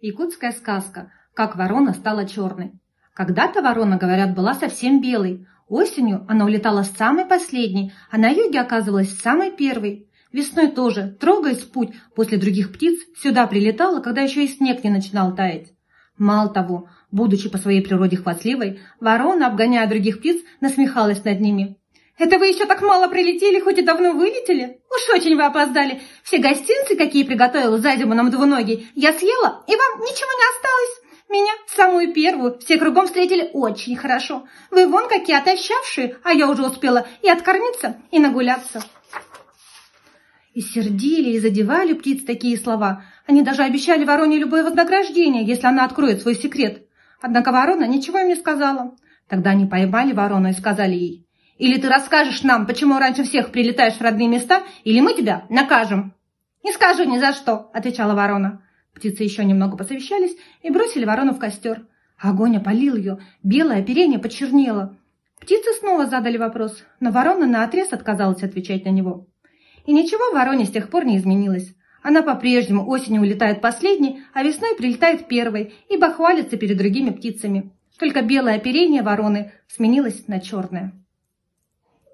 Якутская сказка «Как ворона стала черной». Когда-то ворона, говорят, была совсем белой. Осенью она улетала с самой последней, а на юге оказывалась самой первой. Весной тоже, трогаясь в путь после других птиц, сюда прилетала, когда еще и снег не начинал таять. Мало того, будучи по своей природе хвастливой, ворона, обгоняя других птиц, насмехалась над ними. «Это вы еще так мало прилетели, хоть и давно вылетели? Уж очень вы опоздали. Все гостинцы, какие приготовила за зиму нам двуногий, я съела, и вам ничего не осталось. Меня, самую первую, все кругом встретили очень хорошо. Вы вон какие отощавшие, а я уже успела и откормиться, и нагуляться». И сердили, и задевали птиц такие слова. Они даже обещали вороне любое вознаграждение, если она откроет свой секрет. Однако ворона ничего им не сказала. Тогда они поймали ворону и сказали ей, «Или ты расскажешь нам, почему раньше всех прилетаешь в родные места, или мы тебя накажем». «Не скажу ни за что», — отвечала ворона. Птицы еще немного посовещались и бросили ворону в костер. Огонь опалил ее, белое оперение почернело. Птицы снова задали вопрос, но ворона наотрез отказалась отвечать на него. И ничего в вороне с тех пор не изменилось. Она по-прежнему осенью улетает последней, а весной прилетает первой и бахвалится перед другими птицами. Только белое оперение вороны сменилось на черное.